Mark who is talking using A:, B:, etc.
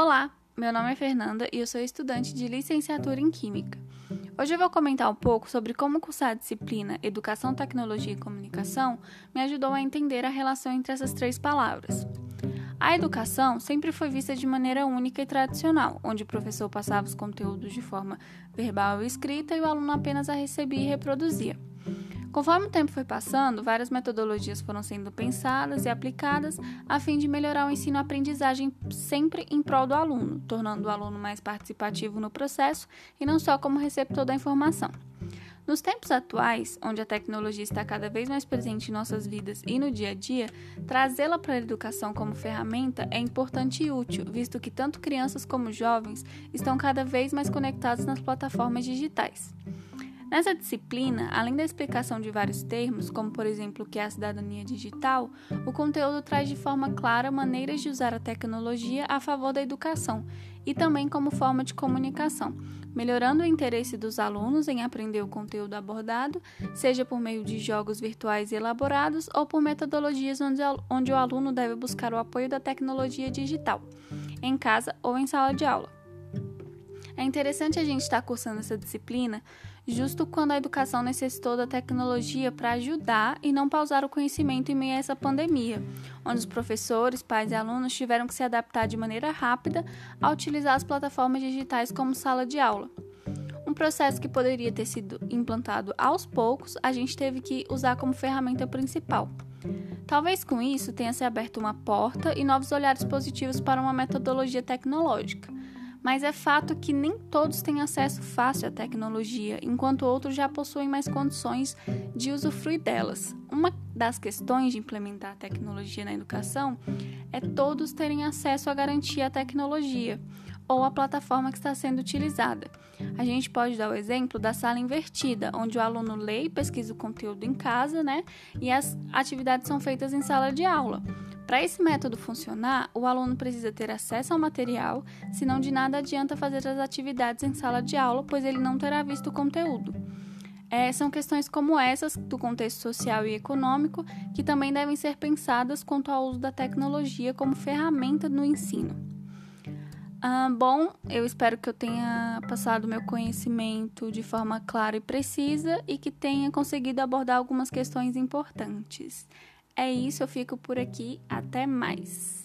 A: Olá, meu nome é Fernanda e eu sou estudante de licenciatura em Química. Hoje eu vou comentar um pouco sobre como cursar a disciplina Educação, Tecnologia e Comunicação me ajudou a entender a relação entre essas três palavras. A educação sempre foi vista de maneira única e tradicional, onde o professor passava os conteúdos de forma verbal e escrita e o aluno apenas a recebia e reproduzia. Conforme o tempo foi passando, várias metodologias foram sendo pensadas e aplicadas a fim de melhorar o ensino-aprendizagem sempre em prol do aluno, tornando o aluno mais participativo no processo e não só como receptor da informação. Nos tempos atuais, onde a tecnologia está cada vez mais presente em nossas vidas e no dia a dia, trazê-la para a educação como ferramenta é importante e útil, visto que tanto crianças como jovens estão cada vez mais conectados nas plataformas digitais. Nessa disciplina, além da explicação de vários termos, como por exemplo o que é a cidadania digital, o conteúdo traz de forma clara maneiras de usar a tecnologia a favor da educação e também como forma de comunicação, melhorando o interesse dos alunos em aprender o conteúdo abordado, seja por meio de jogos virtuais elaborados ou por metodologias onde, onde o aluno deve buscar o apoio da tecnologia digital, em casa ou em sala de aula. É interessante a gente estar cursando essa disciplina justo quando a educação necessitou da tecnologia para ajudar e não pausar o conhecimento em meio a essa pandemia, onde os professores, pais e alunos tiveram que se adaptar de maneira rápida a utilizar as plataformas digitais como sala de aula. Um processo que poderia ter sido implantado aos poucos, a gente teve que usar como ferramenta principal. Talvez com isso tenha se aberto uma porta e novos olhares positivos para uma metodologia tecnológica mas é fato que nem todos têm acesso fácil à tecnologia, enquanto outros já possuem mais condições de usufruir delas. Uma das questões de implementar a tecnologia na educação é todos terem acesso à garantia à tecnologia ou à plataforma que está sendo utilizada. A gente pode dar o exemplo da sala invertida, onde o aluno lê e pesquisa o conteúdo em casa, né? E as atividades são feitas em sala de aula. Para esse método funcionar, o aluno precisa ter acesso ao material, senão de nada adianta fazer as atividades em sala de aula, pois ele não terá visto o conteúdo. É, são questões como essas, do contexto social e econômico, que também devem ser pensadas quanto ao uso da tecnologia como ferramenta no ensino. Ah, bom, eu espero que eu tenha passado meu conhecimento de forma clara e precisa e que tenha conseguido abordar algumas questões importantes. É isso, eu fico por aqui. Até mais.